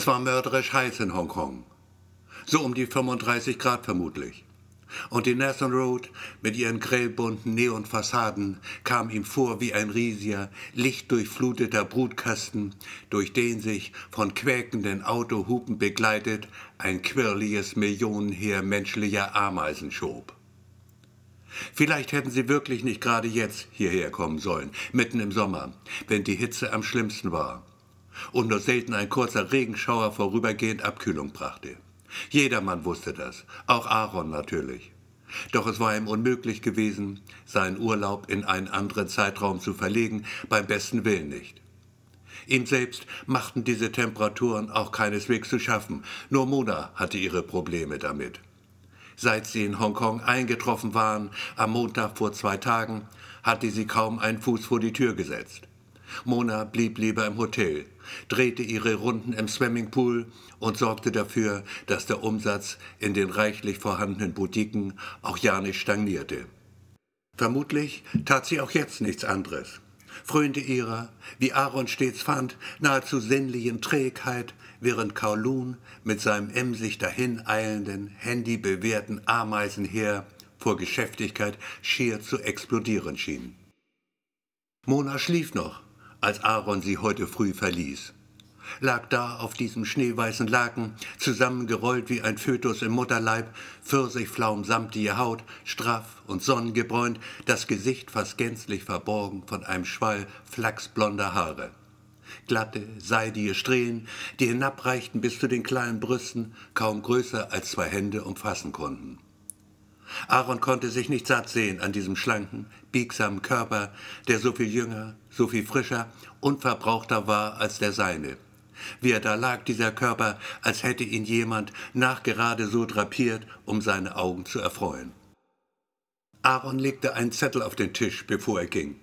Es war mörderisch heiß in Hongkong. So um die 35 Grad vermutlich. Und die Nathan Road mit ihren grellbunten Neonfassaden kam ihm vor wie ein riesiger, lichtdurchfluteter Brutkasten, durch den sich, von quäkenden Autohupen begleitet, ein quirliges Millionenheer menschlicher Ameisen schob. Vielleicht hätten sie wirklich nicht gerade jetzt hierher kommen sollen, mitten im Sommer, wenn die Hitze am schlimmsten war und nur selten ein kurzer Regenschauer vorübergehend Abkühlung brachte. Jedermann wusste das, auch Aaron natürlich. Doch es war ihm unmöglich gewesen, seinen Urlaub in einen anderen Zeitraum zu verlegen, beim besten Willen nicht. Ihm selbst machten diese Temperaturen auch keineswegs zu schaffen, nur Mona hatte ihre Probleme damit. Seit sie in Hongkong eingetroffen waren, am Montag vor zwei Tagen, hatte sie kaum einen Fuß vor die Tür gesetzt. Mona blieb lieber im Hotel, drehte ihre Runden im Swimmingpool und sorgte dafür, dass der Umsatz in den reichlich vorhandenen Boutiquen auch ja nicht stagnierte. Vermutlich tat sie auch jetzt nichts anderes. Frönte ihrer, wie Aaron stets fand, nahezu sinnlichen Trägheit, während Kowloon mit seinem emsig dahineilenden, handybewehrten Ameisenheer vor Geschäftigkeit schier zu explodieren schien. Mona schlief noch, als Aaron sie heute früh verließ. Lag da auf diesem schneeweißen Laken, zusammengerollt wie ein Fötus im Mutterleib, Pfirsichflaum samtige Haut, straff und sonnengebräunt, das Gesicht fast gänzlich verborgen von einem Schwall flachsblonder Haare. Glatte, seidige Strähnen, die hinabreichten bis zu den kleinen Brüsten, kaum größer als zwei Hände umfassen konnten. Aaron konnte sich nicht satt sehen an diesem schlanken, biegsamen Körper, der so viel jünger, so viel frischer, unverbrauchter war als der seine. Wie er da lag, dieser Körper, als hätte ihn jemand nachgerade so drapiert, um seine Augen zu erfreuen. Aaron legte einen Zettel auf den Tisch, bevor er ging.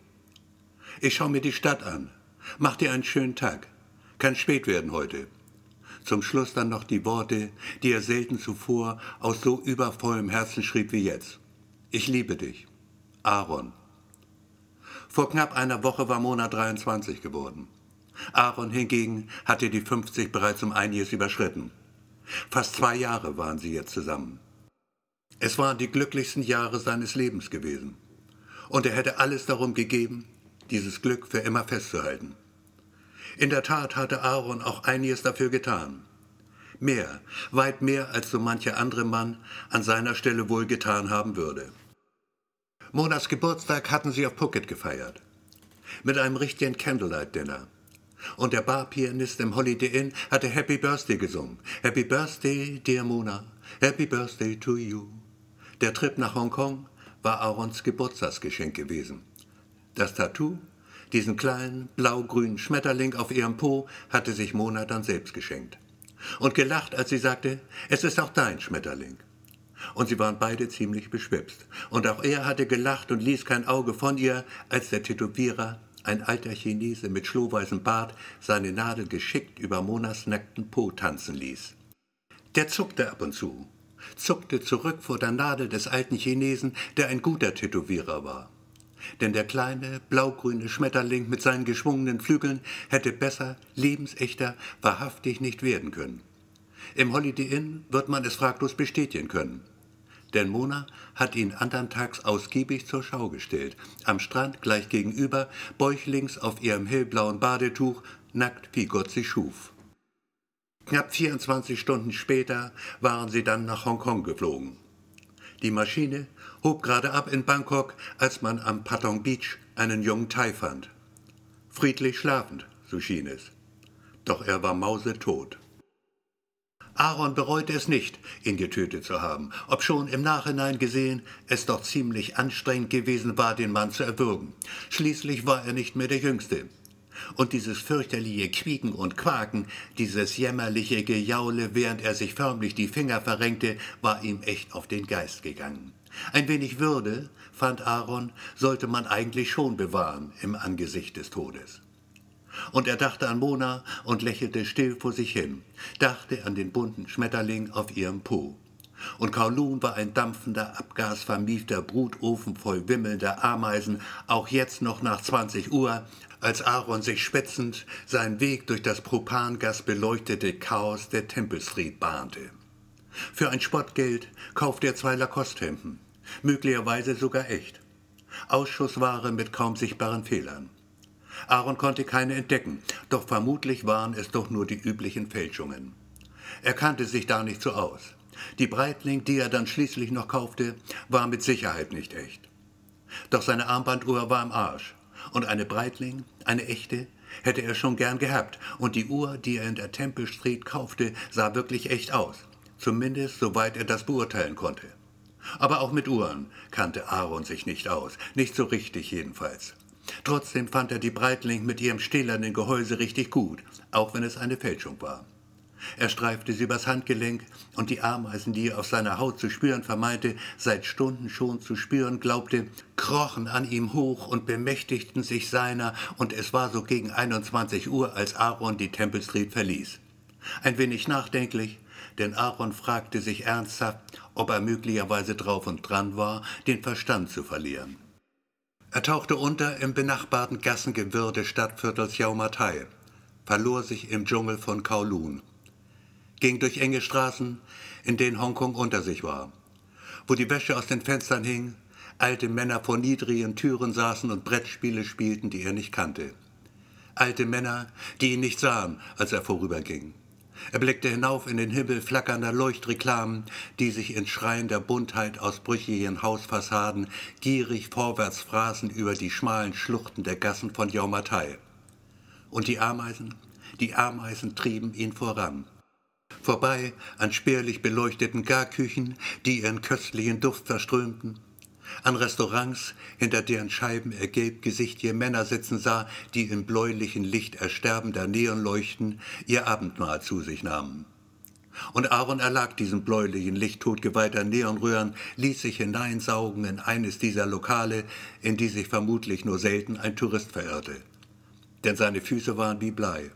Ich schau mir die Stadt an. Mach dir einen schönen Tag. Kann spät werden heute. Zum Schluss dann noch die Worte, die er selten zuvor aus so übervollem Herzen schrieb wie jetzt. Ich liebe dich. Aaron. Vor knapp einer Woche war Mona 23 geworden. Aaron hingegen hatte die 50 bereits um einiges überschritten. Fast zwei Jahre waren sie jetzt zusammen. Es waren die glücklichsten Jahre seines Lebens gewesen. Und er hätte alles darum gegeben, dieses Glück für immer festzuhalten. In der Tat hatte Aaron auch einiges dafür getan. Mehr, weit mehr als so mancher andere Mann an seiner Stelle wohl getan haben würde. Monas Geburtstag hatten sie auf Phuket gefeiert. Mit einem richtigen Candlelight-Dinner. Und der Barpianist im Holiday Inn hatte Happy Birthday gesungen. Happy Birthday, dear Mona. Happy Birthday to you. Der Trip nach Hongkong war Aarons Geburtstagsgeschenk gewesen. Das Tattoo diesen kleinen, blau-grünen Schmetterling auf ihrem Po hatte sich Mona dann selbst geschenkt. Und gelacht, als sie sagte, es ist auch dein Schmetterling. Und sie waren beide ziemlich beschwipst. Und auch er hatte gelacht und ließ kein Auge von ihr, als der Tätowierer, ein alter Chinese mit schlohweißem Bart, seine Nadel geschickt über Monas nackten Po tanzen ließ. Der zuckte ab und zu, zuckte zurück vor der Nadel des alten Chinesen, der ein guter Tätowierer war denn der kleine, blaugrüne Schmetterling mit seinen geschwungenen Flügeln hätte besser, lebensechter, wahrhaftig nicht werden können. Im Holiday Inn wird man es fraglos bestätigen können. Denn Mona hat ihn anderntags ausgiebig zur Schau gestellt, am Strand gleich gegenüber, bäuchlings auf ihrem hellblauen Badetuch, nackt wie Gott sie schuf. Knapp 24 Stunden später waren sie dann nach Hongkong geflogen. Die Maschine hob gerade ab in Bangkok, als man am Patong Beach einen jungen Thai fand. Friedlich schlafend, so schien es. Doch er war mausetot. Aaron bereute es nicht, ihn getötet zu haben, obschon im Nachhinein gesehen es doch ziemlich anstrengend gewesen war, den Mann zu erwürgen. Schließlich war er nicht mehr der Jüngste. Und dieses fürchterliche Quieken und Quaken, dieses jämmerliche Gejaule, während er sich förmlich die Finger verrenkte, war ihm echt auf den Geist gegangen. Ein wenig Würde, fand Aaron, sollte man eigentlich schon bewahren im Angesicht des Todes. Und er dachte an Mona und lächelte still vor sich hin, dachte an den bunten Schmetterling auf ihrem Po. Und Kowloon war ein dampfender, abgasvermiefter Brutofen voll wimmelnder Ameisen, auch jetzt noch nach 20 Uhr, als Aaron sich spitzend seinen Weg durch das Propangas beleuchtete Chaos der Temple Street bahnte. Für ein Spottgeld kaufte er zwei Lacoste-Hemden, möglicherweise sogar echt. Ausschussware mit kaum sichtbaren Fehlern. Aaron konnte keine entdecken, doch vermutlich waren es doch nur die üblichen Fälschungen. Er kannte sich da nicht so aus. Die Breitling, die er dann schließlich noch kaufte, war mit Sicherheit nicht echt. Doch seine Armbanduhr war im Arsch. Und eine Breitling, eine echte, hätte er schon gern gehabt. Und die Uhr, die er in der Temple Street kaufte, sah wirklich echt aus. Zumindest soweit er das beurteilen konnte. Aber auch mit Uhren kannte Aaron sich nicht aus. Nicht so richtig jedenfalls. Trotzdem fand er die Breitling mit ihrem stählernen Gehäuse richtig gut, auch wenn es eine Fälschung war. Er streifte sie übers Handgelenk, und die Ameisen, die er auf seiner Haut zu spüren vermeinte, seit Stunden schon zu spüren glaubte, krochen an ihm hoch und bemächtigten sich seiner, und es war so gegen 21 Uhr, als Aaron die Temple Street verließ. Ein wenig nachdenklich, denn Aaron fragte sich ernsthaft, ob er möglicherweise drauf und dran war, den Verstand zu verlieren. Er tauchte unter im benachbarten Gassengewirr des Stadtviertels Yaumatai, verlor sich im Dschungel von Kowloon ging durch enge Straßen, in denen Hongkong unter sich war, wo die Wäsche aus den Fenstern hing, alte Männer vor niedrigen Türen saßen und Brettspiele spielten, die er nicht kannte. Alte Männer, die ihn nicht sahen, als er vorüberging. Er blickte hinauf in den Himmel flackernder Leuchtreklamen, die sich in schreiender Buntheit aus brüchigen Hausfassaden gierig vorwärts fraßen über die schmalen Schluchten der Gassen von Yaumatai. Und die Ameisen, die Ameisen trieben ihn voran. Vorbei an spärlich beleuchteten Garküchen, die ihren köstlichen Duft verströmten, an Restaurants, hinter deren Scheiben er gelbgesichtige Männer sitzen sah, die im bläulichen Licht ersterbender Neonleuchten ihr Abendmahl zu sich nahmen. Und Aaron erlag diesem bläulichen Licht totgeweihter Neonröhren, ließ sich hineinsaugen in eines dieser Lokale, in die sich vermutlich nur selten ein Tourist verirrte. Denn seine Füße waren wie Blei,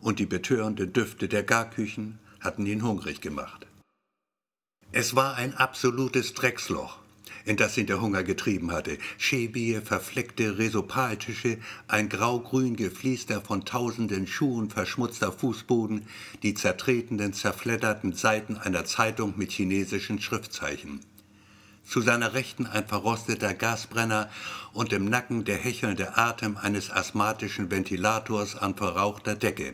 und die betörenden Düfte der Garküchen, hatten ihn hungrig gemacht. Es war ein absolutes Drecksloch, in das ihn der Hunger getrieben hatte. Schäbige, verfleckte Resopaltische, ein grau-grün gefliester von tausenden Schuhen verschmutzter Fußboden, die zertretenen, zerfledderten Seiten einer Zeitung mit chinesischen Schriftzeichen. Zu seiner Rechten ein verrosteter Gasbrenner und im Nacken der hechelnde Atem eines asthmatischen Ventilators an verrauchter Decke.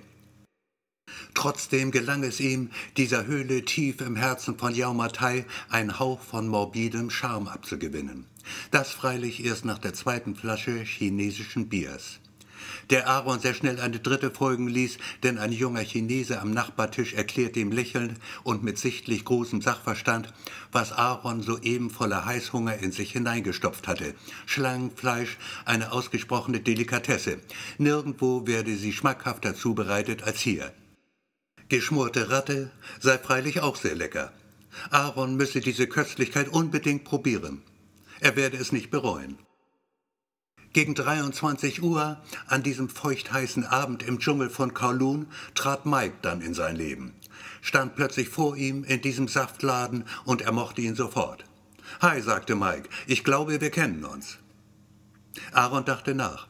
Trotzdem gelang es ihm, dieser Höhle tief im Herzen von Yaumatai einen Hauch von morbidem Charme abzugewinnen. Das freilich erst nach der zweiten Flasche chinesischen Biers. Der Aaron sehr schnell eine dritte folgen ließ, denn ein junger Chinese am Nachbartisch erklärte ihm lächelnd und mit sichtlich großem Sachverstand, was Aaron soeben voller Heißhunger in sich hineingestopft hatte. Schlangenfleisch, eine ausgesprochene Delikatesse. Nirgendwo werde sie schmackhafter zubereitet als hier. Geschmorte Ratte sei freilich auch sehr lecker. Aaron müsse diese Köstlichkeit unbedingt probieren. Er werde es nicht bereuen. Gegen 23 Uhr an diesem feuchtheißen Abend im Dschungel von Kowloon trat Mike dann in sein Leben, stand plötzlich vor ihm in diesem Saftladen und er mochte ihn sofort. Hi, sagte Mike, ich glaube, wir kennen uns. Aaron dachte nach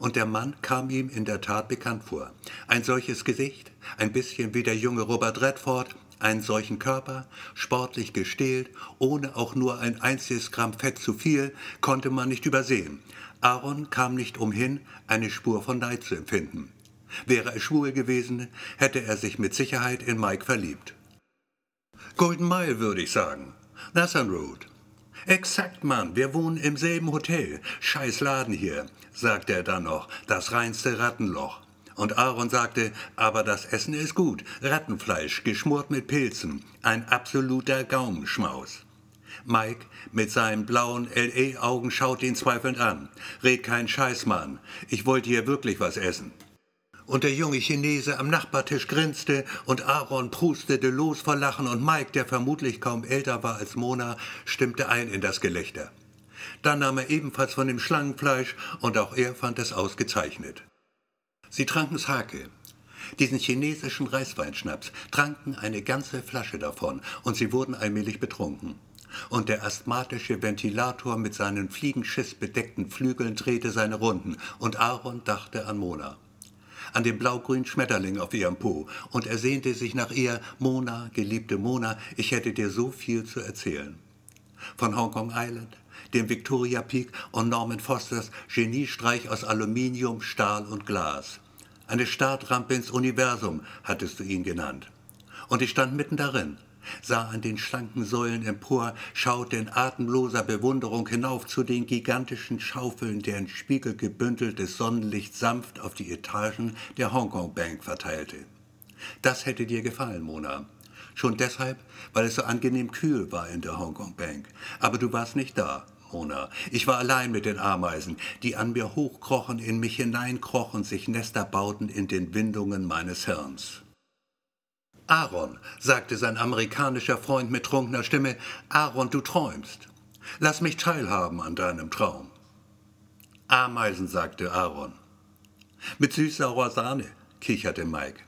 und der Mann kam ihm in der Tat bekannt vor. Ein solches Gesicht, ein bisschen wie der junge Robert Redford, einen solchen Körper, sportlich gestählt, ohne auch nur ein einziges Gramm Fett zu viel, konnte man nicht übersehen. Aaron kam nicht umhin, eine Spur von Neid zu empfinden. Wäre er schwul gewesen, hätte er sich mit Sicherheit in Mike verliebt. Golden Mile, würde ich sagen. Nathan Road. Exakt, Mann, wir wohnen im selben Hotel. Scheiß Laden hier, sagte er dann noch, das reinste Rattenloch. Und Aaron sagte, aber das Essen ist gut, Rattenfleisch, geschmort mit Pilzen, ein absoluter Gaumenschmaus. Mike mit seinen blauen LE-Augen schaut ihn zweifelnd an. Red kein Scheiß, Mann. Ich wollte hier wirklich was essen und der junge Chinese am Nachbartisch grinste und Aaron prustete los vor Lachen und Mike, der vermutlich kaum älter war als Mona, stimmte ein in das Gelächter. Dann nahm er ebenfalls von dem Schlangenfleisch und auch er fand es ausgezeichnet. Sie tranken Sake, diesen chinesischen Reisweinschnaps, tranken eine ganze Flasche davon und sie wurden allmählich betrunken. Und der asthmatische Ventilator mit seinen fliegenschissbedeckten Flügeln drehte seine Runden, und Aaron dachte an Mona an den blaugrünen Schmetterling auf ihrem Po, und er sehnte sich nach ihr, Mona, geliebte Mona, ich hätte dir so viel zu erzählen. Von Hongkong Island, dem Victoria Peak und Norman Fosters Geniestreich aus Aluminium, Stahl und Glas. Eine Startrampe ins Universum, hattest du ihn genannt. Und ich stand mitten darin, sah an den schlanken Säulen empor, schaute in atemloser Bewunderung hinauf zu den gigantischen Schaufeln, deren spiegelgebündeltes Sonnenlicht sanft auf die Etagen der Hongkong Bank verteilte. Das hätte dir gefallen, Mona. Schon deshalb, weil es so angenehm kühl war in der Hongkong Bank. Aber du warst nicht da, Mona. Ich war allein mit den Ameisen, die an mir hochkrochen, in mich hineinkrochen, sich Nester bauten in den Windungen meines Hirns. Aaron, sagte sein amerikanischer Freund mit trunkener Stimme, Aaron, du träumst. Lass mich teilhaben an deinem Traum. Ameisen, sagte Aaron. Mit süß-saurer Sahne, kicherte Mike.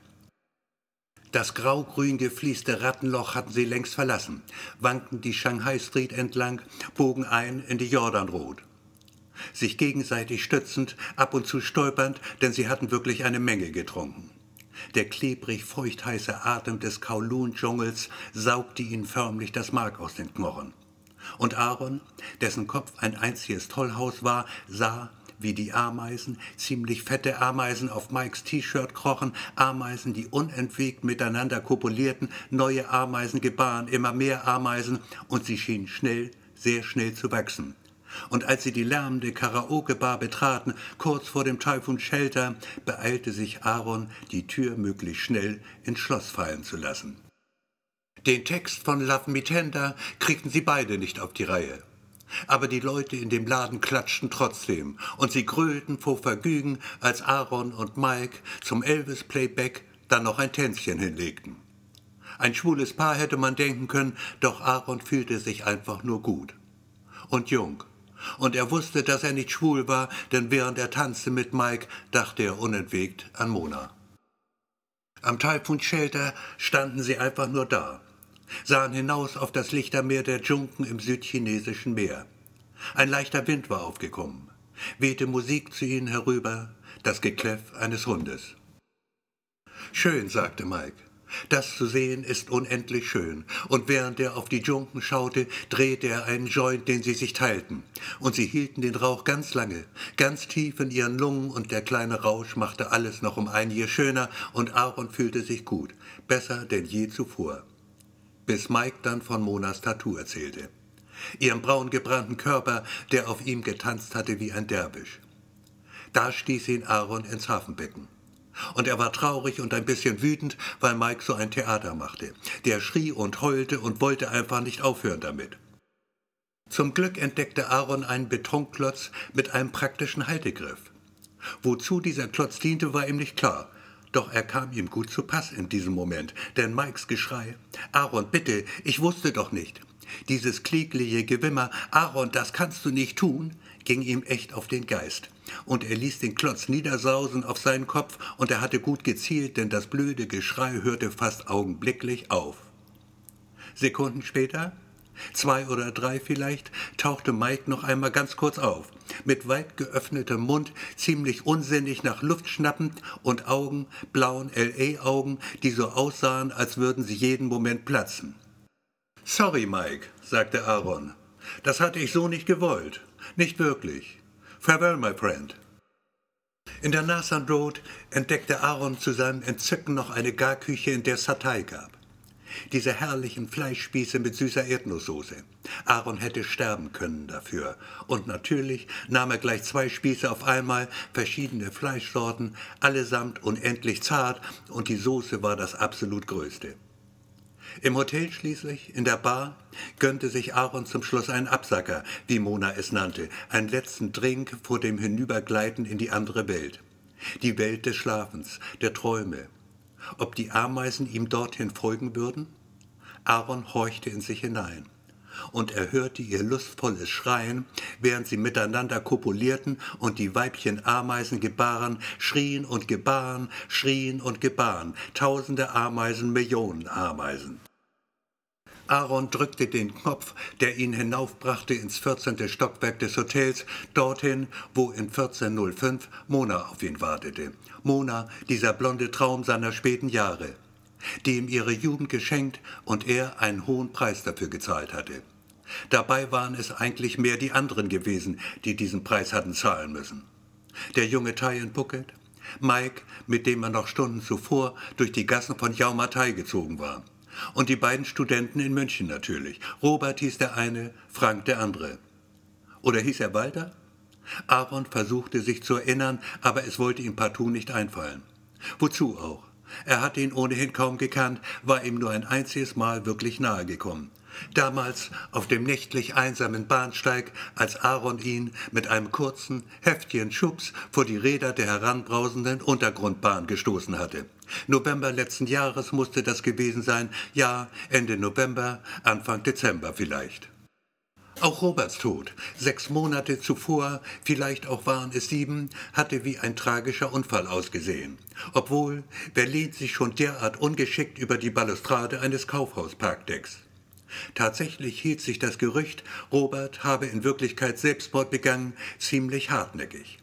Das grau-grün gefließte Rattenloch hatten sie längst verlassen, wankten die Shanghai Street entlang, bogen ein in die Jordan Road. Sich gegenseitig stützend, ab und zu stolpernd, denn sie hatten wirklich eine Menge getrunken. Der klebrig feuchtheiße Atem des Kowloon-Dschungels saugte ihnen förmlich das Mark aus den Knochen. Und Aaron, dessen Kopf ein einziges Tollhaus war, sah, wie die Ameisen, ziemlich fette Ameisen auf Mikes T-Shirt krochen, Ameisen, die unentwegt miteinander kopulierten, neue Ameisen gebaren, immer mehr Ameisen, und sie schienen schnell, sehr schnell zu wachsen und als sie die lärmende Karaoke-Bar betraten, kurz vor dem Taifun Shelter, beeilte sich Aaron, die Tür möglichst schnell ins Schloss fallen zu lassen. Den Text von Love Me Tender kriegten sie beide nicht auf die Reihe. Aber die Leute in dem Laden klatschten trotzdem und sie grölten vor Vergnügen, als Aaron und Mike zum Elvis-Playback dann noch ein Tänzchen hinlegten. Ein schwules Paar hätte man denken können, doch Aaron fühlte sich einfach nur gut. Und jung und er wusste, dass er nicht schwul war, denn während er tanzte mit Mike, dachte er unentwegt an Mona. Am Taifun Shelter standen sie einfach nur da, sahen hinaus auf das Lichtermeer der Dschunken im südchinesischen Meer. Ein leichter Wind war aufgekommen, wehte Musik zu ihnen herüber, das Gekläff eines Hundes. Schön, sagte Mike. Das zu sehen ist unendlich schön. Und während er auf die Dschunken schaute, drehte er einen Joint, den sie sich teilten. Und sie hielten den Rauch ganz lange, ganz tief in ihren Lungen, und der kleine Rausch machte alles noch um einiges schöner, und Aaron fühlte sich gut, besser denn je zuvor. Bis Mike dann von Monas Tattoo erzählte. Ihrem braun gebrannten Körper, der auf ihm getanzt hatte wie ein Derwisch. Da stieß ihn Aaron ins Hafenbecken. Und er war traurig und ein bisschen wütend, weil Mike so ein Theater machte. Der schrie und heulte und wollte einfach nicht aufhören damit. Zum Glück entdeckte Aaron einen Betonklotz mit einem praktischen Haltegriff. Wozu dieser Klotz diente, war ihm nicht klar. Doch er kam ihm gut zu Pass in diesem Moment, denn Mikes Geschrei, Aaron, bitte, ich wusste doch nicht. Dieses klägliche Gewimmer, Aaron, das kannst du nicht tun, ging ihm echt auf den Geist. Und er ließ den Klotz niedersausen auf seinen Kopf, und er hatte gut gezielt, denn das blöde Geschrei hörte fast augenblicklich auf. Sekunden später, zwei oder drei vielleicht, tauchte Mike noch einmal ganz kurz auf, mit weit geöffnetem Mund, ziemlich unsinnig nach Luft schnappend und Augen, blauen LA-Augen, die so aussahen, als würden sie jeden Moment platzen. Sorry, Mike, sagte Aaron. Das hatte ich so nicht gewollt. Nicht wirklich. Farewell, my friend. In der Nathan Road entdeckte Aaron zu seinem Entzücken noch eine Garküche, in der Satay gab. Diese herrlichen Fleischspieße mit süßer Erdnusssoße. Aaron hätte sterben können dafür. Und natürlich nahm er gleich zwei Spieße auf einmal, verschiedene Fleischsorten, allesamt unendlich zart, und die Soße war das absolut Größte. Im Hotel schließlich, in der Bar, gönnte sich Aaron zum Schluss einen Absacker, wie Mona es nannte, einen letzten Drink vor dem Hinübergleiten in die andere Welt. Die Welt des Schlafens, der Träume. Ob die Ameisen ihm dorthin folgen würden? Aaron horchte in sich hinein und er hörte ihr lustvolles Schreien, während sie miteinander kopulierten und die Weibchen Ameisen gebaren, schrien und gebaren, schrien und gebaren, tausende Ameisen, Millionen Ameisen. Aaron drückte den Knopf, der ihn hinaufbrachte ins 14. Stockwerk des Hotels, dorthin, wo in 1405 Mona auf ihn wartete. Mona, dieser blonde Traum seiner späten Jahre, die ihm ihre Jugend geschenkt und er einen hohen Preis dafür gezahlt hatte. Dabei waren es eigentlich mehr die anderen gewesen, die diesen Preis hatten zahlen müssen. Der junge Tyen Puckett, Mike, mit dem er noch Stunden zuvor durch die Gassen von Jaumatei gezogen war. Und die beiden Studenten in München natürlich. Robert hieß der eine, Frank der andere. Oder hieß er Walter? Aaron versuchte sich zu erinnern, aber es wollte ihm partout nicht einfallen. Wozu auch? Er hatte ihn ohnehin kaum gekannt, war ihm nur ein einziges Mal wirklich nahe gekommen. Damals auf dem nächtlich einsamen Bahnsteig, als Aaron ihn mit einem kurzen, heftigen Schubs vor die Räder der heranbrausenden Untergrundbahn gestoßen hatte. November letzten Jahres musste das gewesen sein, ja, Ende November, Anfang Dezember vielleicht. Auch Roberts Tod, sechs Monate zuvor, vielleicht auch waren es sieben, hatte wie ein tragischer Unfall ausgesehen. Obwohl, wer lehnt sich schon derart ungeschickt über die Balustrade eines Kaufhausparkdecks? Tatsächlich hielt sich das Gerücht, Robert habe in Wirklichkeit Selbstmord begangen, ziemlich hartnäckig.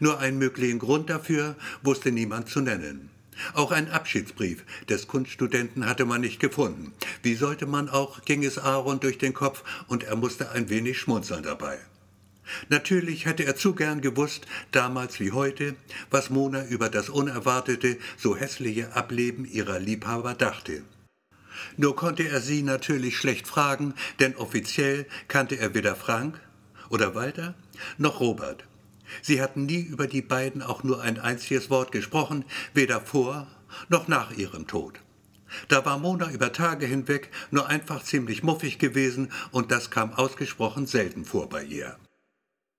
Nur einen möglichen Grund dafür wusste niemand zu nennen. Auch einen Abschiedsbrief des Kunststudenten hatte man nicht gefunden. Wie sollte man auch, ging es Aaron durch den Kopf und er musste ein wenig schmunzeln dabei. Natürlich hätte er zu gern gewusst, damals wie heute, was Mona über das unerwartete, so hässliche Ableben ihrer Liebhaber dachte. Nur konnte er sie natürlich schlecht fragen, denn offiziell kannte er weder Frank oder Walter noch Robert. Sie hatten nie über die beiden auch nur ein einziges Wort gesprochen, weder vor noch nach ihrem Tod. Da war Mona über Tage hinweg nur einfach ziemlich muffig gewesen und das kam ausgesprochen selten vor bei ihr.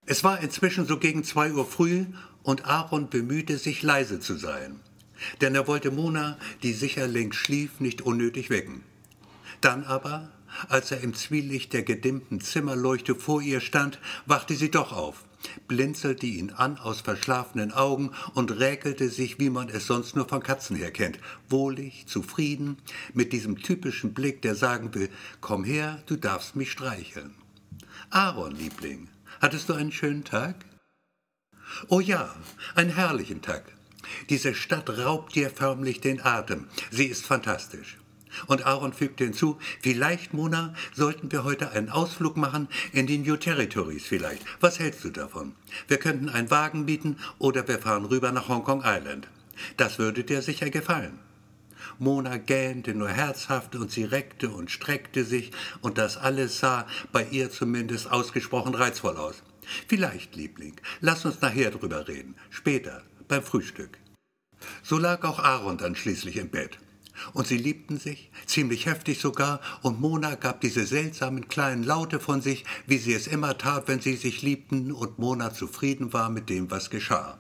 Es war inzwischen so gegen zwei Uhr früh und Aaron bemühte sich leise zu sein denn er wollte Mona, die sicher längst schlief, nicht unnötig wecken. Dann aber, als er im Zwielicht der gedimmten Zimmerleuchte vor ihr stand, wachte sie doch auf, blinzelte ihn an aus verschlafenen Augen und räkelte sich, wie man es sonst nur von Katzen her kennt, wohlig, zufrieden, mit diesem typischen Blick, der sagen will, komm her, du darfst mich streicheln. Aaron, Liebling, hattest du einen schönen Tag? Oh ja, einen herrlichen Tag. Diese Stadt raubt dir förmlich den Atem. Sie ist fantastisch. Und Aaron fügte hinzu, vielleicht, Mona, sollten wir heute einen Ausflug machen in die New Territories vielleicht. Was hältst du davon? Wir könnten einen Wagen mieten oder wir fahren rüber nach Hong Kong Island. Das würde dir sicher gefallen. Mona gähnte nur herzhaft und sie reckte und streckte sich und das alles sah bei ihr zumindest ausgesprochen reizvoll aus. Vielleicht, Liebling, lass uns nachher drüber reden. Später, beim Frühstück. So lag auch Aaron dann schließlich im Bett. Und sie liebten sich, ziemlich heftig sogar, und Mona gab diese seltsamen kleinen Laute von sich, wie sie es immer tat, wenn sie sich liebten und Mona zufrieden war mit dem, was geschah.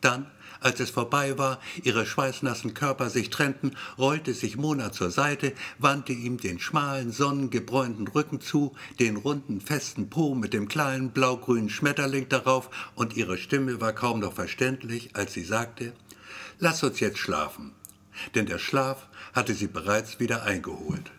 Dann als es vorbei war, ihre schweißnassen Körper sich trennten, rollte sich Mona zur Seite, wandte ihm den schmalen, sonnengebräunten Rücken zu, den runden, festen Po mit dem kleinen blaugrünen Schmetterling darauf, und ihre Stimme war kaum noch verständlich, als sie sagte, Lass uns jetzt schlafen. Denn der Schlaf hatte sie bereits wieder eingeholt.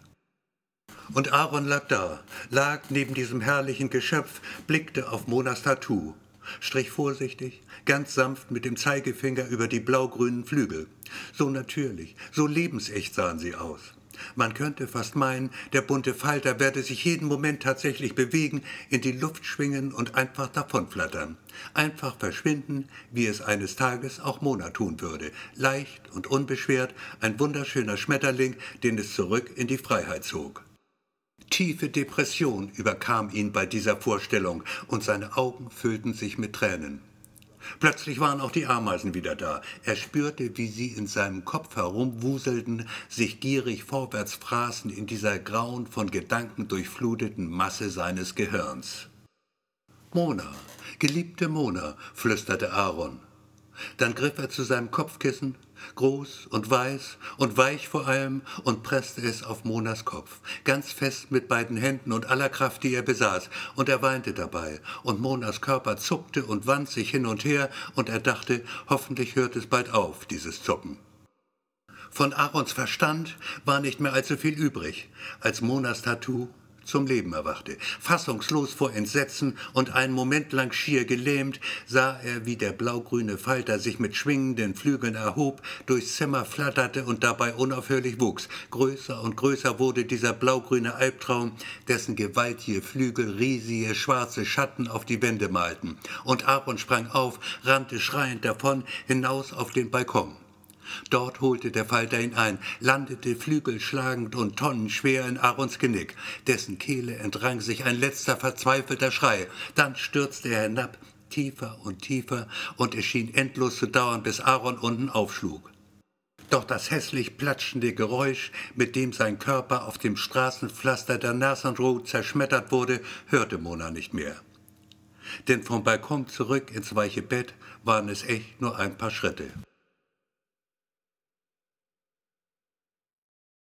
Und Aaron lag da, lag neben diesem herrlichen Geschöpf, blickte auf Monas Tattoo, strich vorsichtig, ganz sanft mit dem Zeigefinger über die blaugrünen Flügel. So natürlich, so lebensecht sahen sie aus. Man könnte fast meinen, der bunte Falter werde sich jeden Moment tatsächlich bewegen, in die Luft schwingen und einfach davonflattern. Einfach verschwinden, wie es eines Tages auch Mona tun würde. Leicht und unbeschwert, ein wunderschöner Schmetterling, den es zurück in die Freiheit zog. Tiefe Depression überkam ihn bei dieser Vorstellung, und seine Augen füllten sich mit Tränen. Plötzlich waren auch die Ameisen wieder da. Er spürte, wie sie in seinem Kopf herumwuselten, sich gierig vorwärts fraßen in dieser grauen, von Gedanken durchfluteten Masse seines Gehirns. Mona, geliebte Mona, flüsterte Aaron. Dann griff er zu seinem Kopfkissen, groß und weiß und weich vor allem, und presste es auf Monas Kopf, ganz fest mit beiden Händen und aller Kraft, die er besaß, und er weinte dabei, und Monas Körper zuckte und wand sich hin und her, und er dachte, hoffentlich hört es bald auf, dieses Zucken. Von Aarons Verstand war nicht mehr allzu viel übrig, als Monas Tattoo zum Leben erwachte. Fassungslos vor Entsetzen und einen Moment lang schier gelähmt, sah er, wie der blaugrüne Falter sich mit schwingenden Flügeln erhob, durchs Zimmer flatterte und dabei unaufhörlich wuchs. Größer und größer wurde dieser blaugrüne Albtraum, dessen gewaltige Flügel riesige schwarze Schatten auf die Wände malten. Und Aaron sprang auf, rannte schreiend davon hinaus auf den Balkon. Dort holte der Falter ihn ein, landete flügelschlagend und tonnenschwer in Aarons Genick. Dessen Kehle entrang sich ein letzter verzweifelter Schrei. Dann stürzte er hinab, tiefer und tiefer, und es schien endlos zu dauern, bis Aaron unten aufschlug. Doch das hässlich platschende Geräusch, mit dem sein Körper auf dem Straßenpflaster der Road zerschmettert wurde, hörte Mona nicht mehr. Denn vom Balkon zurück ins weiche Bett waren es echt nur ein paar Schritte.